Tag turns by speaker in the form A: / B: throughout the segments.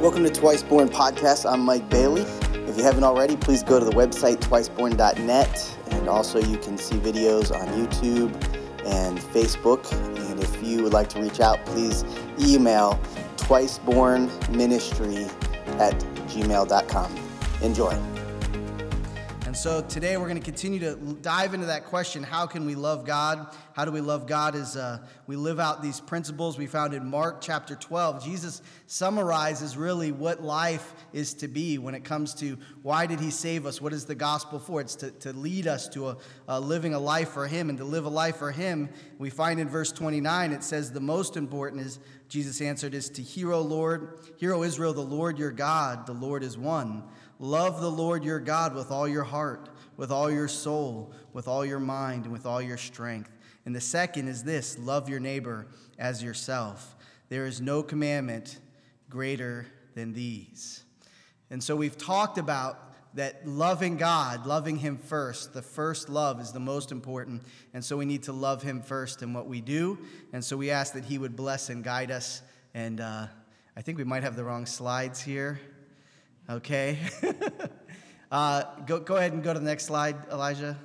A: Welcome to Twice Born Podcast. I'm Mike Bailey. If you haven't already, please go to the website twiceborn.net and also you can see videos on YouTube and Facebook. And if you would like to reach out, please email twicebornministry at gmail.com. Enjoy. And so today we're going to continue to dive into that question how can we love God? How do we love God as uh, we live out these principles we found in Mark chapter 12? Jesus summarizes really what life is to be when it comes to why did he save us? What is the gospel for? It's to, to lead us to a, a living a life for him and to live a life for him. We find in verse 29 it says the most important is Jesus answered is to hear, O Lord, hear, O Israel, the Lord your God, the Lord is one. Love the Lord your God with all your heart, with all your soul, with all your mind, and with all your strength. And the second is this love your neighbor as yourself. There is no commandment greater than these. And so we've talked about that loving God, loving Him first, the first love is the most important. And so we need to love Him first in what we do. And so we ask that He would bless and guide us. And uh, I think we might have the wrong slides here. Okay. uh, go, go ahead and go to the next slide, Elijah.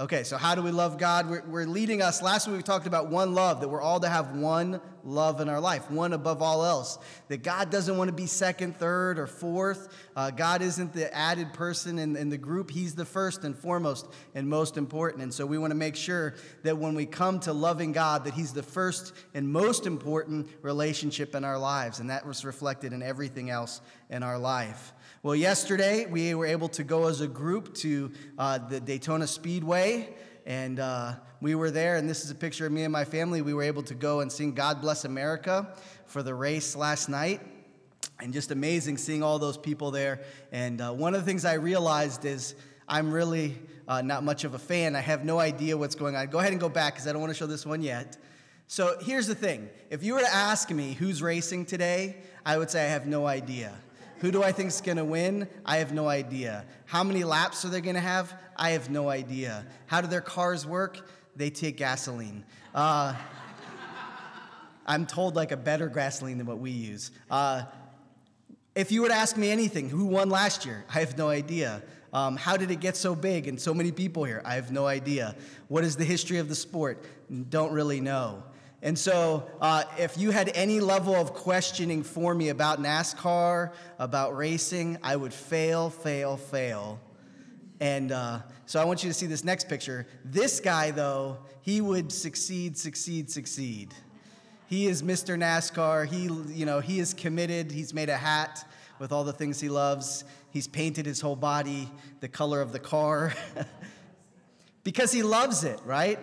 A: Okay, so how do we love God? We're, we're, leading us. Last week we talked about one love, that we're all to have one love in our life, one above all else. That God doesn't want to be second, third, or fourth. Uh, God isn't the added person in, in the group, He's the first and foremost and most important. And so we want to make sure that when we come to loving God, that He's the first and most important relationship in our lives. And that was reflected in everything else in our life. Well, yesterday we were able to go as a group to uh, the Daytona Speedway, and uh, we were there. And this is a picture of me and my family. We were able to go and sing God Bless America for the race last night. And just amazing seeing all those people there. And uh, one of the things I realized is I'm really uh, not much of a fan. I have no idea what's going on. Go ahead and go back because I don't want to show this one yet. So here's the thing if you were to ask me who's racing today, I would say I have no idea. Who do I think is going to win? I have no idea. How many laps are they going to have? I have no idea. How do their cars work? They take gasoline. Uh, I'm told like a better gasoline than what we use. Uh, if you were to ask me anything, who won last year? I have no idea. Um, how did it get so big and so many people here? I have no idea. What is the history of the sport? Don't really know. And so, uh, if you had any level of questioning for me about NASCAR, about racing, I would fail, fail, fail. And uh, so, I want you to see this next picture. This guy, though, he would succeed, succeed, succeed. He is Mr. NASCAR. He, you know, he is committed. He's made a hat with all the things he loves. He's painted his whole body the color of the car because he loves it, right?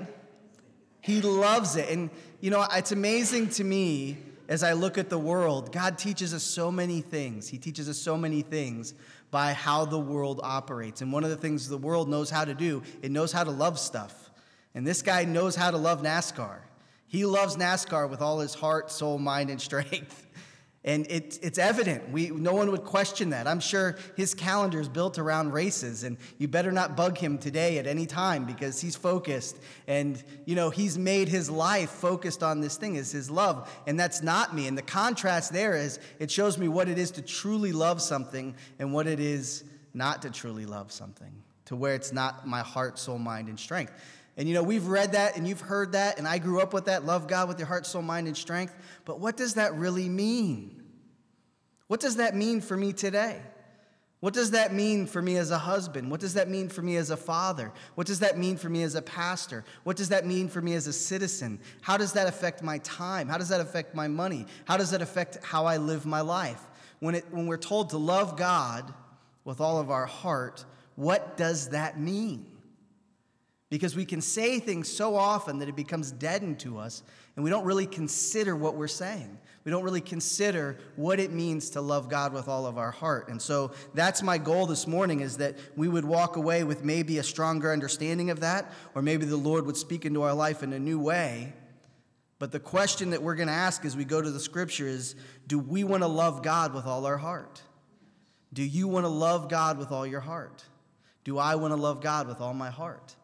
A: He loves it. And, you know, it's amazing to me as I look at the world. God teaches us so many things. He teaches us so many things by how the world operates. And one of the things the world knows how to do, it knows how to love stuff. And this guy knows how to love NASCAR. He loves NASCAR with all his heart, soul, mind, and strength. And it, it's evident. We, no one would question that. I'm sure his calendar is built around races, and you better not bug him today at any time because he's focused. And, you know, he's made his life focused on this thing, is his love. And that's not me. And the contrast there is it shows me what it is to truly love something and what it is not to truly love something, to where it's not my heart, soul, mind, and strength. And you know, we've read that and you've heard that, and I grew up with that love God with your heart, soul, mind, and strength. But what does that really mean? What does that mean for me today? What does that mean for me as a husband? What does that mean for me as a father? What does that mean for me as a pastor? What does that mean for me as a citizen? How does that affect my time? How does that affect my money? How does that affect how I live my life? When, it, when we're told to love God with all of our heart, what does that mean? Because we can say things so often that it becomes deadened to us, and we don't really consider what we're saying. We don't really consider what it means to love God with all of our heart. And so that's my goal this morning is that we would walk away with maybe a stronger understanding of that, or maybe the Lord would speak into our life in a new way. But the question that we're going to ask as we go to the scripture is do we want to love God with all our heart? Do you want to love God with all your heart? Do I want to love God with all my heart?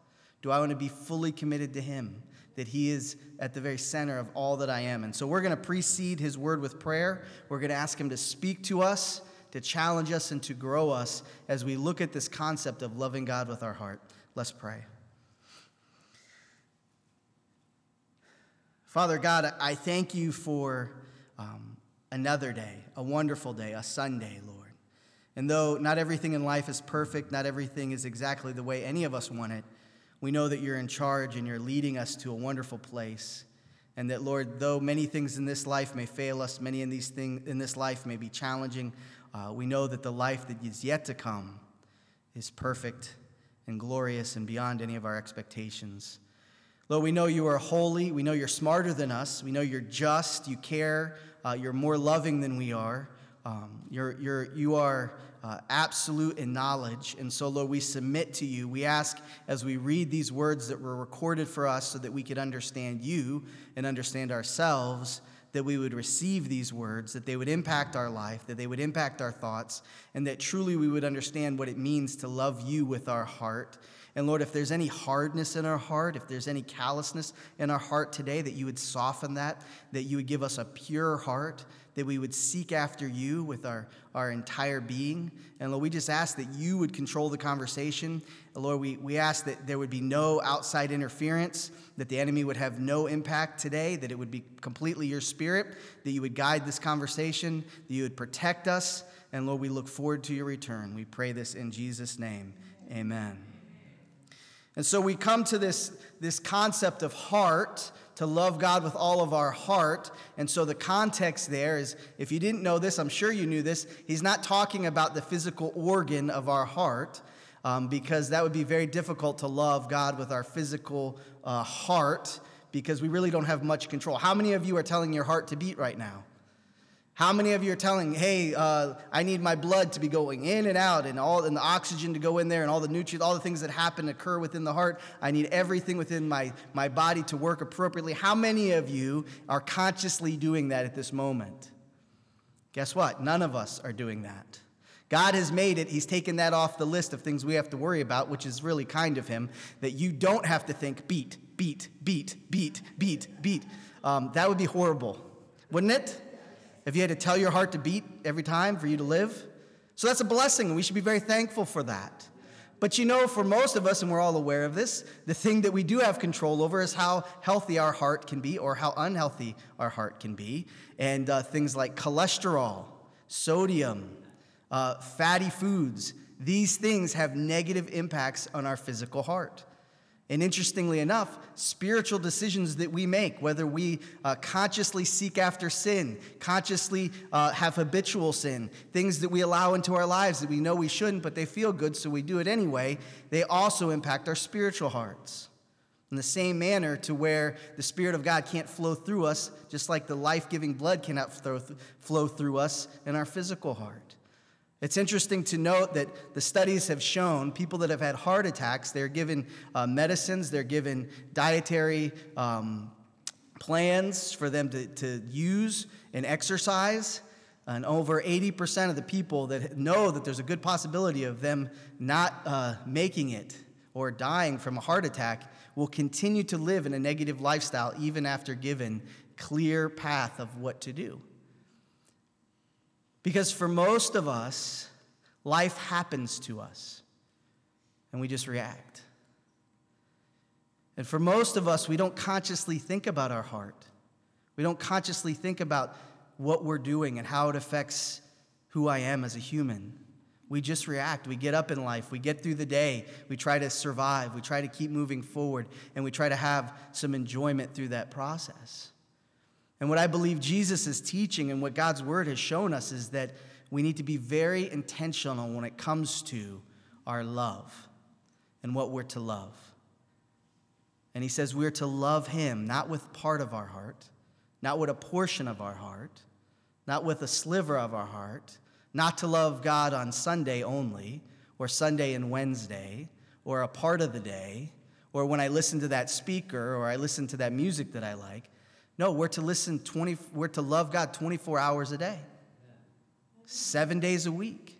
A: Do I want to be fully committed to Him? that He is at the very center of all that I am. And so we're going to precede His word with prayer. We're going to ask Him to speak to us, to challenge us, and to grow us as we look at this concept of loving God with our heart. Let's pray. Father God, I thank you for um, another day, a wonderful day, a Sunday, Lord. And though not everything in life is perfect, not everything is exactly the way any of us want it, we know that you're in charge and you're leading us to a wonderful place. And that, Lord, though many things in this life may fail us, many in, these things, in this life may be challenging, uh, we know that the life that is yet to come is perfect and glorious and beyond any of our expectations. Lord, we know you are holy. We know you're smarter than us. We know you're just. You care. Uh, you're more loving than we are. Um, you're, you're, you are uh, absolute in knowledge. And so, Lord, we submit to you. We ask as we read these words that were recorded for us so that we could understand you and understand ourselves, that we would receive these words, that they would impact our life, that they would impact our thoughts, and that truly we would understand what it means to love you with our heart and Lord, if there's any hardness in our heart, if there's any callousness in our heart today, that you would soften that, that you would give us a pure heart, that we would seek after you with our, our entire being. And Lord, we just ask that you would control the conversation. Lord, we, we ask that there would be no outside interference, that the enemy would have no impact today, that it would be completely your spirit, that you would guide this conversation, that you would protect us. And Lord, we look forward to your return. We pray this in Jesus' name. Amen. And so we come to this, this concept of heart, to love God with all of our heart. And so the context there is if you didn't know this, I'm sure you knew this, he's not talking about the physical organ of our heart. Um, because that would be very difficult to love God with our physical uh, heart because we really don't have much control. How many of you are telling your heart to beat right now? How many of you are telling, hey, uh, I need my blood to be going in and out and all and the oxygen to go in there and all the nutrients, all the things that happen occur within the heart? I need everything within my, my body to work appropriately. How many of you are consciously doing that at this moment? Guess what? None of us are doing that. God has made it, He's taken that off the list of things we have to worry about, which is really kind of Him, that you don't have to think beat, beat, beat, beat, beat, beat. Um, that would be horrible, wouldn't it? If you had to tell your heart to beat every time for you to live? So that's a blessing, and we should be very thankful for that. But you know, for most of us, and we're all aware of this, the thing that we do have control over is how healthy our heart can be or how unhealthy our heart can be. And uh, things like cholesterol, sodium, uh, fatty foods, these things have negative impacts on our physical heart. And interestingly enough, spiritual decisions that we make, whether we uh, consciously seek after sin, consciously uh, have habitual sin, things that we allow into our lives that we know we shouldn't, but they feel good, so we do it anyway, they also impact our spiritual hearts. In the same manner, to where the Spirit of God can't flow through us, just like the life giving blood cannot flow through us in our physical heart. It's interesting to note that the studies have shown people that have had heart attacks, they're given uh, medicines, they're given dietary um, plans for them to, to use and exercise. And over 80% of the people that know that there's a good possibility of them not uh, making it or dying from a heart attack will continue to live in a negative lifestyle even after given clear path of what to do. Because for most of us, life happens to us and we just react. And for most of us, we don't consciously think about our heart. We don't consciously think about what we're doing and how it affects who I am as a human. We just react. We get up in life. We get through the day. We try to survive. We try to keep moving forward. And we try to have some enjoyment through that process. And what I believe Jesus is teaching and what God's word has shown us is that we need to be very intentional when it comes to our love and what we're to love. And he says we're to love him not with part of our heart, not with a portion of our heart, not with a sliver of our heart, not to love God on Sunday only, or Sunday and Wednesday, or a part of the day, or when I listen to that speaker, or I listen to that music that I like no, we're to listen 20, we're to love God 24 hours a day, seven days a week,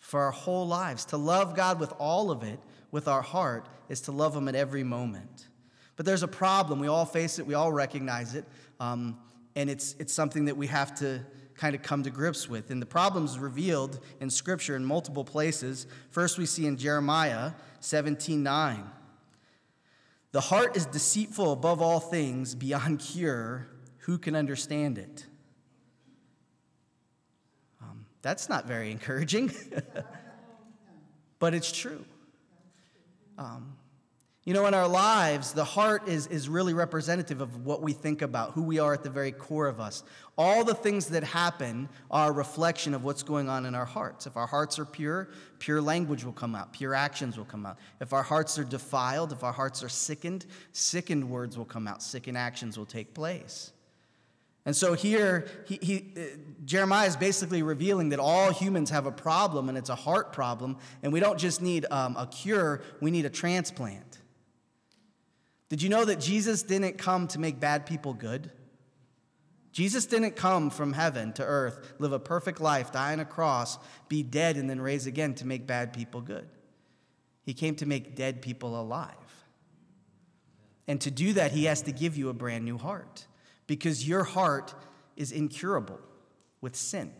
A: for our whole lives. To love God with all of it, with our heart, is to love Him at every moment. But there's a problem. We all face it, we all recognize it. Um, and it's, it's something that we have to kind of come to grips with. And the problem's revealed in Scripture in multiple places. First, we see in Jeremiah 17 9. The heart is deceitful above all things, beyond cure. Who can understand it? Um, that's not very encouraging, but it's true. Um, you know, in our lives, the heart is, is really representative of what we think about, who we are at the very core of us. All the things that happen are a reflection of what's going on in our hearts. If our hearts are pure, pure language will come out, pure actions will come out. If our hearts are defiled, if our hearts are sickened, sickened words will come out, sickened actions will take place. And so here, he, he, uh, Jeremiah is basically revealing that all humans have a problem, and it's a heart problem, and we don't just need um, a cure, we need a transplant. Did you know that Jesus didn't come to make bad people good? Jesus didn't come from heaven to earth, live a perfect life, die on a cross, be dead, and then raise again to make bad people good. He came to make dead people alive. And to do that, he has to give you a brand new heart because your heart is incurable with sin.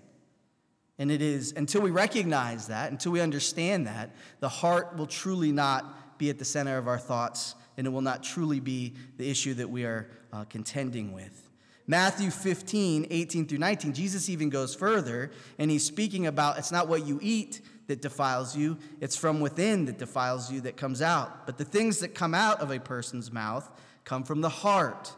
A: And it is, until we recognize that, until we understand that, the heart will truly not be at the center of our thoughts and it will not truly be the issue that we are uh, contending with. Matthew 15, 18 through 19, Jesus even goes further, and he's speaking about it's not what you eat that defiles you, it's from within that defiles you that comes out. But the things that come out of a person's mouth come from the heart,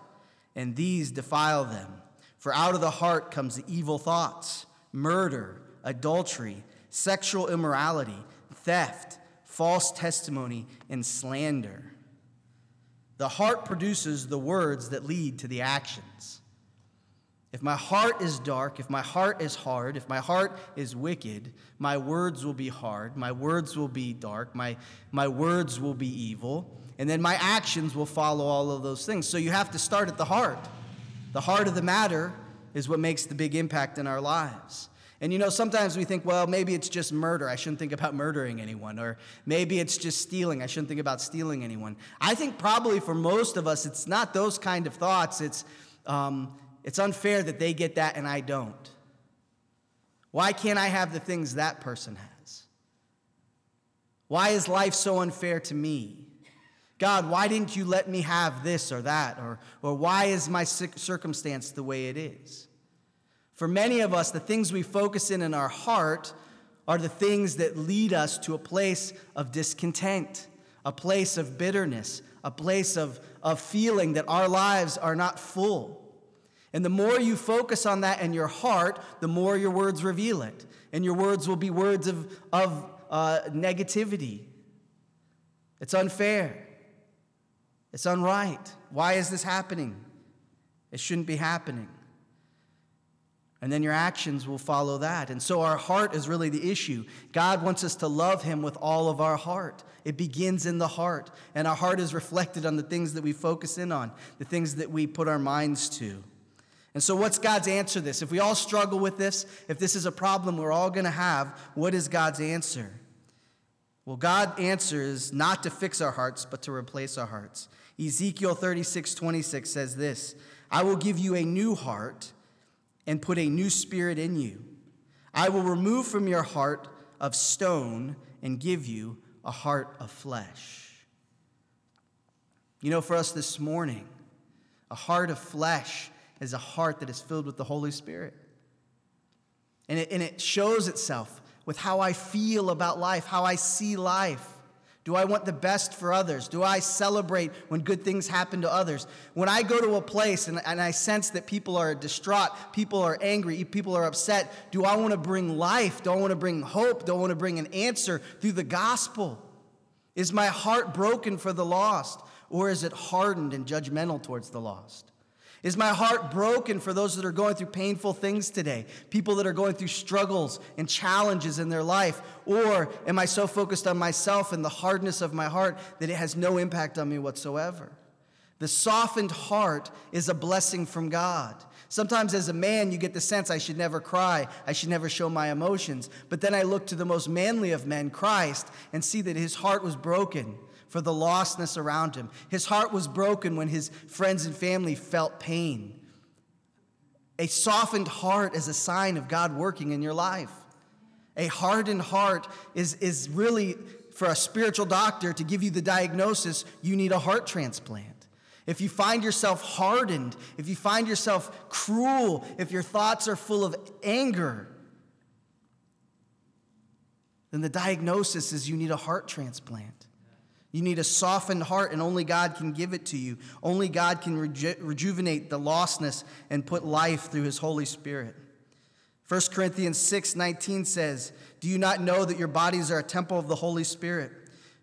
A: and these defile them. For out of the heart comes the evil thoughts, murder, adultery, sexual immorality, theft, false testimony, and slander. The heart produces the words that lead to the actions. If my heart is dark, if my heart is hard, if my heart is wicked, my words will be hard, my words will be dark, my, my words will be evil, and then my actions will follow all of those things. So you have to start at the heart. The heart of the matter is what makes the big impact in our lives. And you know, sometimes we think, well, maybe it's just murder. I shouldn't think about murdering anyone. Or maybe it's just stealing. I shouldn't think about stealing anyone. I think probably for most of us, it's not those kind of thoughts. It's, um, it's unfair that they get that and I don't. Why can't I have the things that person has? Why is life so unfair to me? God, why didn't you let me have this or that? Or, or why is my circumstance the way it is? For many of us, the things we focus in in our heart are the things that lead us to a place of discontent, a place of bitterness, a place of, of feeling that our lives are not full. And the more you focus on that in your heart, the more your words reveal it. And your words will be words of, of uh, negativity. It's unfair. It's unright. Why is this happening? It shouldn't be happening. And then your actions will follow that. And so our heart is really the issue. God wants us to love Him with all of our heart. It begins in the heart. And our heart is reflected on the things that we focus in on, the things that we put our minds to. And so, what's God's answer to this? If we all struggle with this, if this is a problem we're all going to have, what is God's answer? Well, God's answer is not to fix our hearts, but to replace our hearts. Ezekiel 36 26 says this I will give you a new heart and put a new spirit in you. I will remove from your heart of stone and give you a heart of flesh. You know, for us this morning, a heart of flesh is a heart that is filled with the Holy Spirit. And it, and it shows itself with how I feel about life, how I see life. Do I want the best for others? Do I celebrate when good things happen to others? When I go to a place and, and I sense that people are distraught, people are angry, people are upset, do I want to bring life? Do I want to bring hope? Do I want to bring an answer through the gospel? Is my heart broken for the lost, or is it hardened and judgmental towards the lost? Is my heart broken for those that are going through painful things today? People that are going through struggles and challenges in their life? Or am I so focused on myself and the hardness of my heart that it has no impact on me whatsoever? The softened heart is a blessing from God. Sometimes, as a man, you get the sense I should never cry, I should never show my emotions. But then I look to the most manly of men, Christ, and see that his heart was broken for the lostness around him. His heart was broken when his friends and family felt pain. A softened heart is a sign of God working in your life. A hardened heart is, is really for a spiritual doctor to give you the diagnosis you need a heart transplant. If you find yourself hardened, if you find yourself cruel, if your thoughts are full of anger, then the diagnosis is you need a heart transplant. You need a softened heart, and only God can give it to you. Only God can reju- rejuvenate the lostness and put life through His Holy Spirit. 1 Corinthians 6 19 says, Do you not know that your bodies are a temple of the Holy Spirit,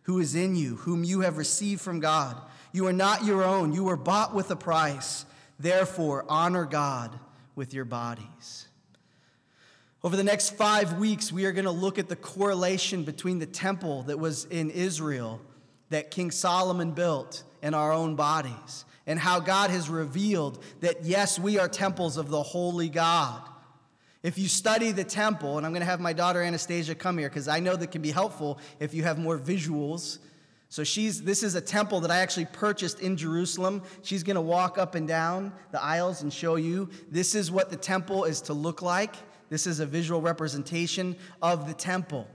A: who is in you, whom you have received from God? You are not your own, you were bought with a price. Therefore, honor God with your bodies. Over the next five weeks, we are going to look at the correlation between the temple that was in Israel that King Solomon built in our own bodies, and how God has revealed that, yes, we are temples of the holy God. If you study the temple, and I'm going to have my daughter Anastasia come here because I know that can be helpful if you have more visuals. So she's this is a temple that I actually purchased in Jerusalem. She's going to walk up and down the aisles and show you this is what the temple is to look like. This is a visual representation of the temple.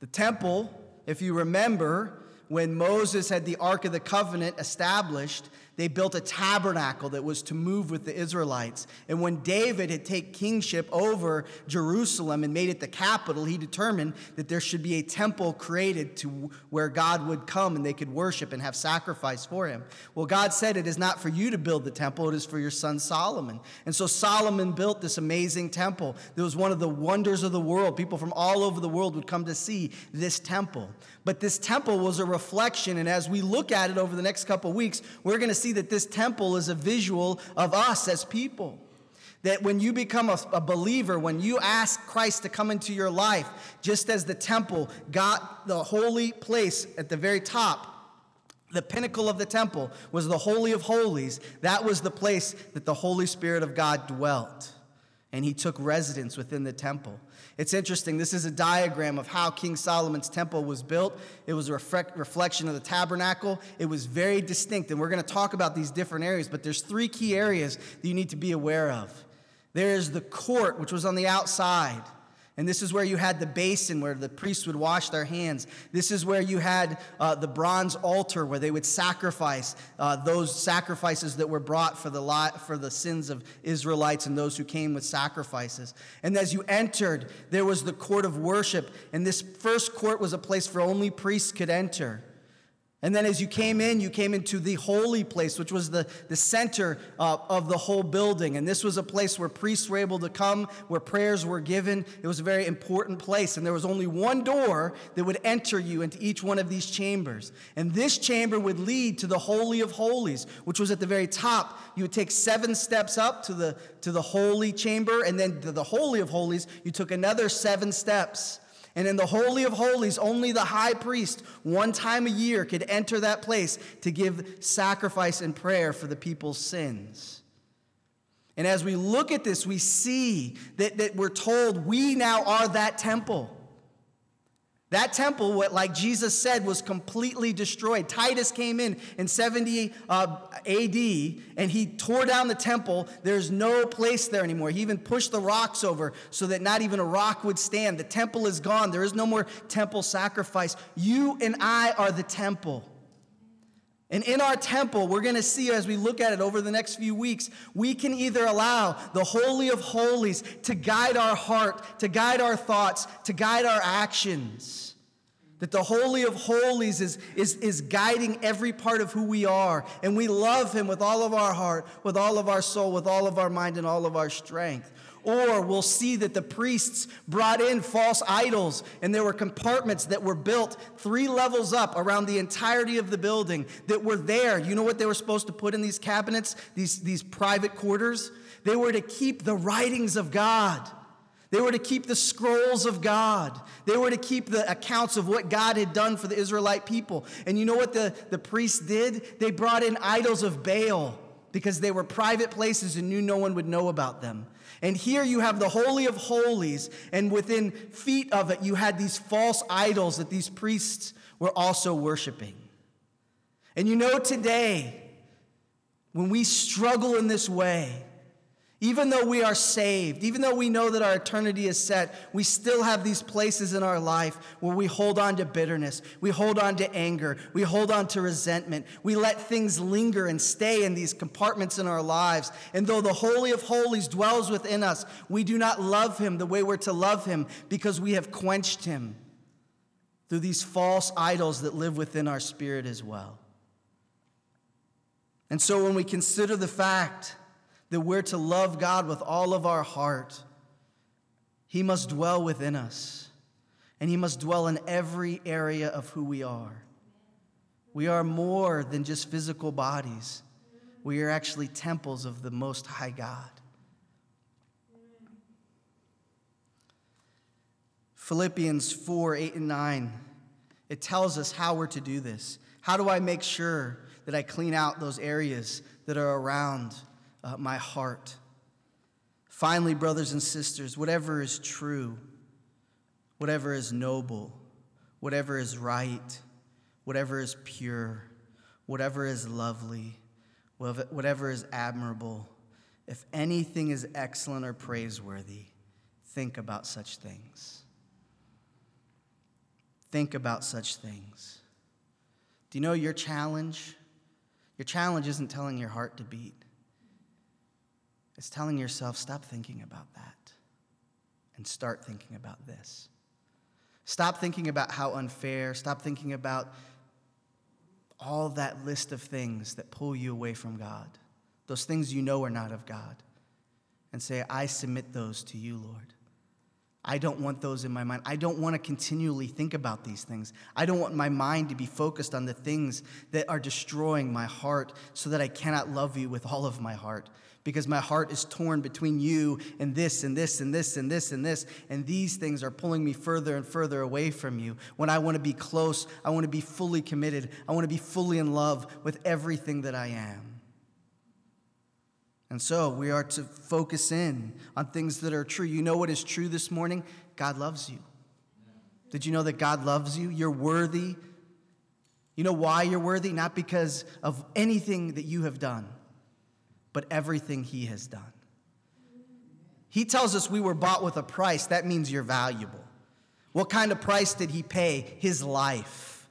A: The temple, if you remember, when Moses had the Ark of the Covenant established, they built a tabernacle that was to move with the Israelites. And when David had taken kingship over Jerusalem and made it the capital, he determined that there should be a temple created to where God would come and they could worship and have sacrifice for him. Well, God said, It is not for you to build the temple, it is for your son Solomon. And so Solomon built this amazing temple. It was one of the wonders of the world. People from all over the world would come to see this temple. But this temple was a reflection, and as we look at it over the next couple weeks, we're going to see that this temple is a visual of us as people. That when you become a, a, believer, when you ask Christ to come into your life, just as the temple got the holy place at the very top, the pinnacle of the temple was the Holy of Holies, that was the place that the Holy Spirit of God dwelt. And he took residence within the temple. It's interesting. This is a diagram of how King Solomon's temple was built. It was a reflection of the tabernacle. It was very distinct. And we're going to talk about these different areas, but there's three key areas that you need to be aware of. There is the court, which was on the outside. And this is where you had the basin where the priests would wash their hands. This is where you had uh, the bronze altar where they would sacrifice uh, those sacrifices that were brought for the, for the sins of Israelites and those who came with sacrifices. And as you entered, there was the court of worship. And this first court was a place where only priests could enter. And then as you came in, you came into the holy place, which was the, the center uh, of the whole building. And this was a place where priests were able to come, where prayers were given. It was a very important place. And there was only one door that would enter you into each one of these chambers. And this chamber would lead to the Holy of Holies, which was at the very top. You would take seven steps up to the, to the holy chamber, and then to the Holy of Holies, you took another seven steps. And in the Holy of Holies, only the high priest, one time a year, could enter that place to give sacrifice and prayer for the people's sins. And as we look at this, we see that, that we're told we now are that temple. That temple, what like Jesus said, was completely destroyed. Titus came in in 70 uh, AD and he tore down the temple. There's no place there anymore. He even pushed the rocks over so that not even a rock would stand. The temple is gone. There is no more temple sacrifice. You and I are the temple. And in our temple, we're going to see as we look at it over the next few weeks, we can either allow the Holy of Holies to guide our heart, to guide our thoughts, to guide our actions. That the Holy of Holies is, is, is guiding every part of who we are. And we love Him with all of our heart, with all of our soul, with all of our mind, and all of our strength. Or we'll see that the priests brought in false idols, and there were compartments that were built three levels up around the entirety of the building that were there. You know what they were supposed to put in these cabinets, these, these private quarters? They were to keep the writings of God. They were to keep the scrolls of God. They were to keep the accounts of what God had done for the Israelite people. And you know what the, the priests did? They brought in idols of Baal because they were private places and knew no one would know about them. And here you have the Holy of Holies, and within feet of it, you had these false idols that these priests were also worshiping. And you know, today, when we struggle in this way, even though we are saved, even though we know that our eternity is set, we still have these places in our life where we hold on to bitterness, we hold on to anger, we hold on to resentment. We let things linger and stay in these compartments in our lives. And though the Holy of Holies dwells within us, we do not love him the way we're to love him because we have quenched him through these false idols that live within our spirit as well. And so when we consider the fact, that we're to love God with all of our heart, He must dwell within us, and He must dwell in every area of who we are. We are more than just physical bodies, we are actually temples of the Most High God. Philippians 4 8 and 9, it tells us how we're to do this. How do I make sure that I clean out those areas that are around uh, my heart. Finally, brothers and sisters, whatever is true, whatever is noble, whatever is right, whatever is pure, whatever is lovely, whatever is admirable, if anything is excellent or praiseworthy, think about such things. Think about such things. Do you know your challenge? Your challenge isn't telling your heart to beat. It's telling yourself, stop thinking about that and start thinking about this. Stop thinking about how unfair, stop thinking about all that list of things that pull you away from God, those things you know are not of God, and say, I submit those to you, Lord. I don't want those in my mind. I don't want to continually think about these things. I don't want my mind to be focused on the things that are destroying my heart so that I cannot love you with all of my heart because my heart is torn between you and this and this and this and this and this. And these things are pulling me further and further away from you. When I want to be close, I want to be fully committed, I want to be fully in love with everything that I am. And so we are to focus in on things that are true. You know what is true this morning? God loves you. Did you know that God loves you? You're worthy. You know why you're worthy? Not because of anything that you have done but everything he has done. He tells us we were bought with a price. That means you're valuable. What kind of price did he pay? His life.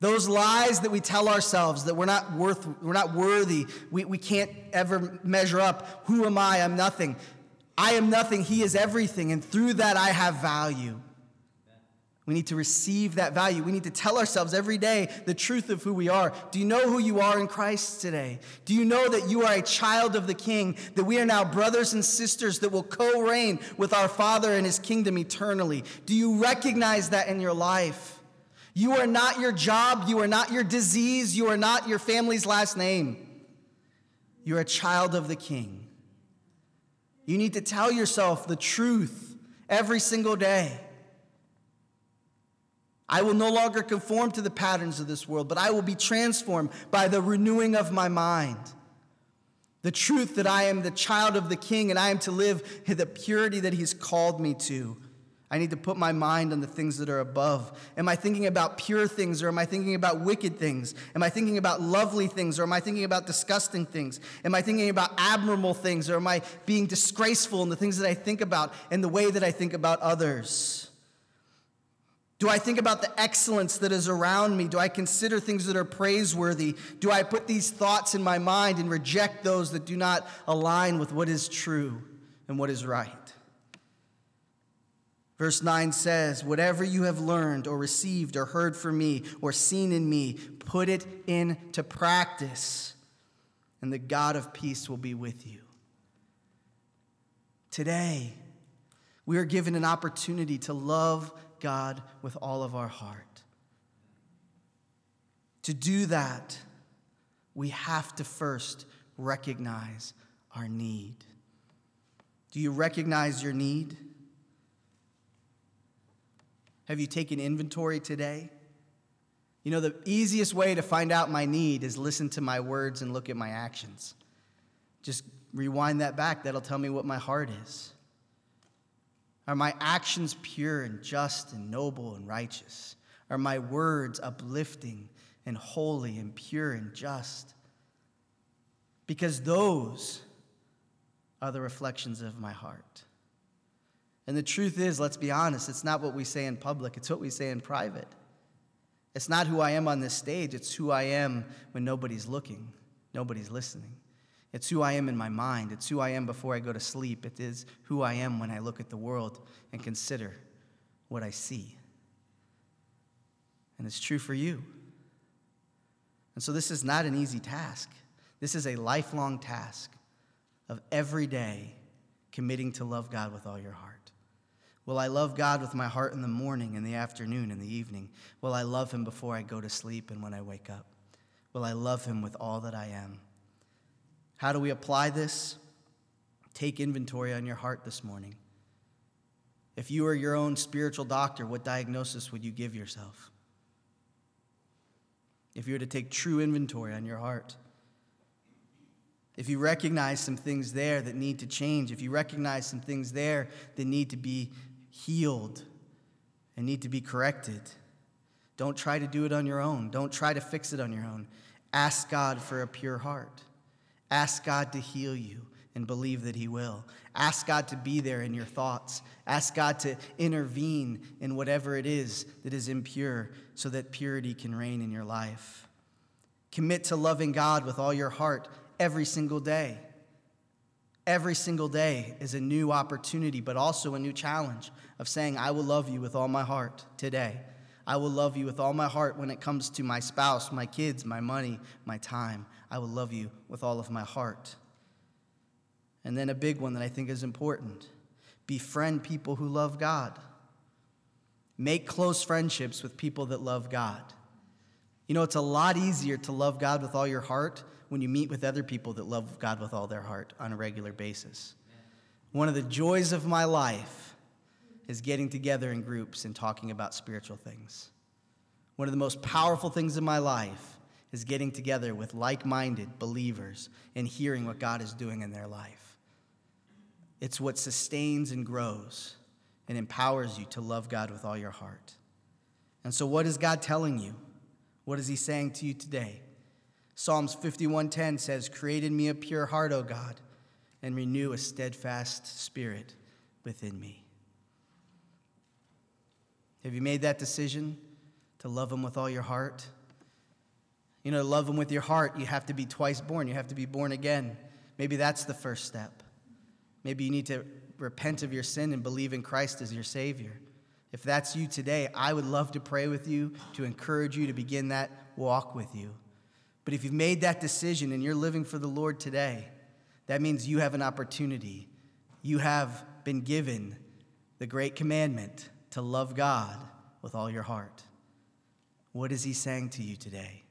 A: Those lies that we tell ourselves that we're not worth, we're not worthy, we, we can't ever measure up. Who am I? I'm nothing. I am nothing. He is everything. And through that, I have value. We need to receive that value. We need to tell ourselves every day the truth of who we are. Do you know who you are in Christ today? Do you know that you are a child of the King, that we are now brothers and sisters that will co reign with our Father in his kingdom eternally? Do you recognize that in your life? You are not your job, you are not your disease, you are not your family's last name. You're a child of the King. You need to tell yourself the truth every single day. I will no longer conform to the patterns of this world, but I will be transformed by the renewing of my mind. The truth that I am the child of the king and I am to live the purity that he's called me to. I need to put my mind on the things that are above. Am I thinking about pure things or am I thinking about wicked things? Am I thinking about lovely things or am I thinking about disgusting things? Am I thinking about admirable things or am I being disgraceful in the things that I think about and the way that I think about others? Do I think about the excellence that is around me? Do I consider things that are praiseworthy? Do I put these thoughts in my mind and reject those that do not align with what is true and what is right? Verse 9 says, Whatever you have learned or received or heard from me or seen in me, put it into practice, and the God of peace will be with you. Today, we are given an opportunity to love God with all of our heart. To do that, we have to first recognize our need. Do you recognize your need? Have you taken inventory today? You know, the easiest way to find out my need is listen to my words and look at my actions. Just rewind that back, that'll tell me what my heart is. Are my actions pure and just and noble and righteous? Are my words uplifting and holy and pure and just. Because those are the reflections of my heart. And the truth is, let's be honest, it's not what we say in public, it's what we say in private. It's not who I am on this stage, it's who I am when nobody's looking, nobody's listening. It's who I am in my mind. It's who I am before I go to sleep. It is who I am when I look at the world and consider what I see. And it's true for you. And so this is not an easy task. This is a lifelong task of every day committing to love God with all your heart. Will I love God with my heart in the morning, in the afternoon, in the evening? Will I love Him before I go to sleep and when I wake up? Will I love Him with all that I am? How do we apply this? Take inventory on your heart this morning. If you were your own spiritual doctor, what diagnosis would you give yourself? If you were to take true inventory on your heart, if you recognize some things there that need to change, if you recognize some things there that need to be healed and need to be corrected, don't try to do it on your own. Don't try to fix it on your own. Ask God for a pure heart. Ask God to heal you and believe that He will. Ask God to be there in your thoughts. Ask God to intervene in whatever it is that is impure so that purity can reign in your life. Commit to loving God with all your heart every single day. Every single day is a new opportunity, but also a new challenge of saying, I will love you with all my heart today. I will love you with all my heart when it comes to my spouse, my kids, my money, my time. I will love you with all of my heart. And then a big one that I think is important befriend people who love God. Make close friendships with people that love God. You know, it's a lot easier to love God with all your heart when you meet with other people that love God with all their heart on a regular basis. One of the joys of my life is getting together in groups and talking about spiritual things. One of the most powerful things in my life is getting together with like minded believers and hearing what God is doing in their life. It's what sustains and grows and empowers you to love God with all your heart. And so, what is God telling you? What is He saying to you today? Psalms 51:10 says, "Create in me a pure heart, O God, and renew a steadfast spirit within me." Have you made that decision to love him with all your heart? You know, to love him with your heart, you have to be twice born. You have to be born again. Maybe that's the first step. Maybe you need to repent of your sin and believe in Christ as your Savior. If that's you today, I would love to pray with you, to encourage you to begin that walk with you. But if you've made that decision and you're living for the Lord today, that means you have an opportunity. You have been given the great commandment to love God with all your heart. What is He saying to you today?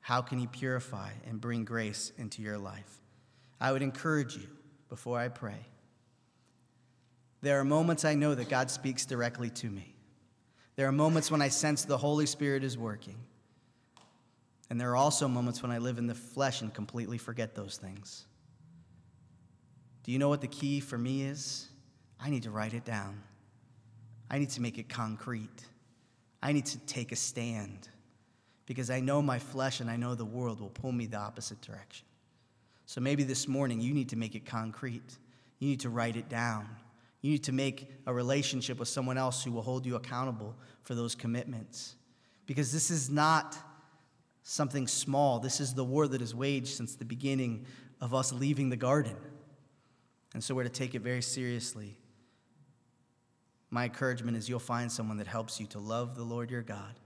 A: How can He purify and bring grace into your life? I would encourage you before I pray. There are moments I know that God speaks directly to me. There are moments when I sense the Holy Spirit is working. And there are also moments when I live in the flesh and completely forget those things. Do you know what the key for me is? I need to write it down. I need to make it concrete. I need to take a stand because I know my flesh and I know the world will pull me the opposite direction. So maybe this morning you need to make it concrete. You need to write it down. You need to make a relationship with someone else who will hold you accountable for those commitments. Because this is not something small. This is the war that is waged since the beginning of us leaving the garden. And so we're to take it very seriously. My encouragement is you'll find someone that helps you to love the Lord your God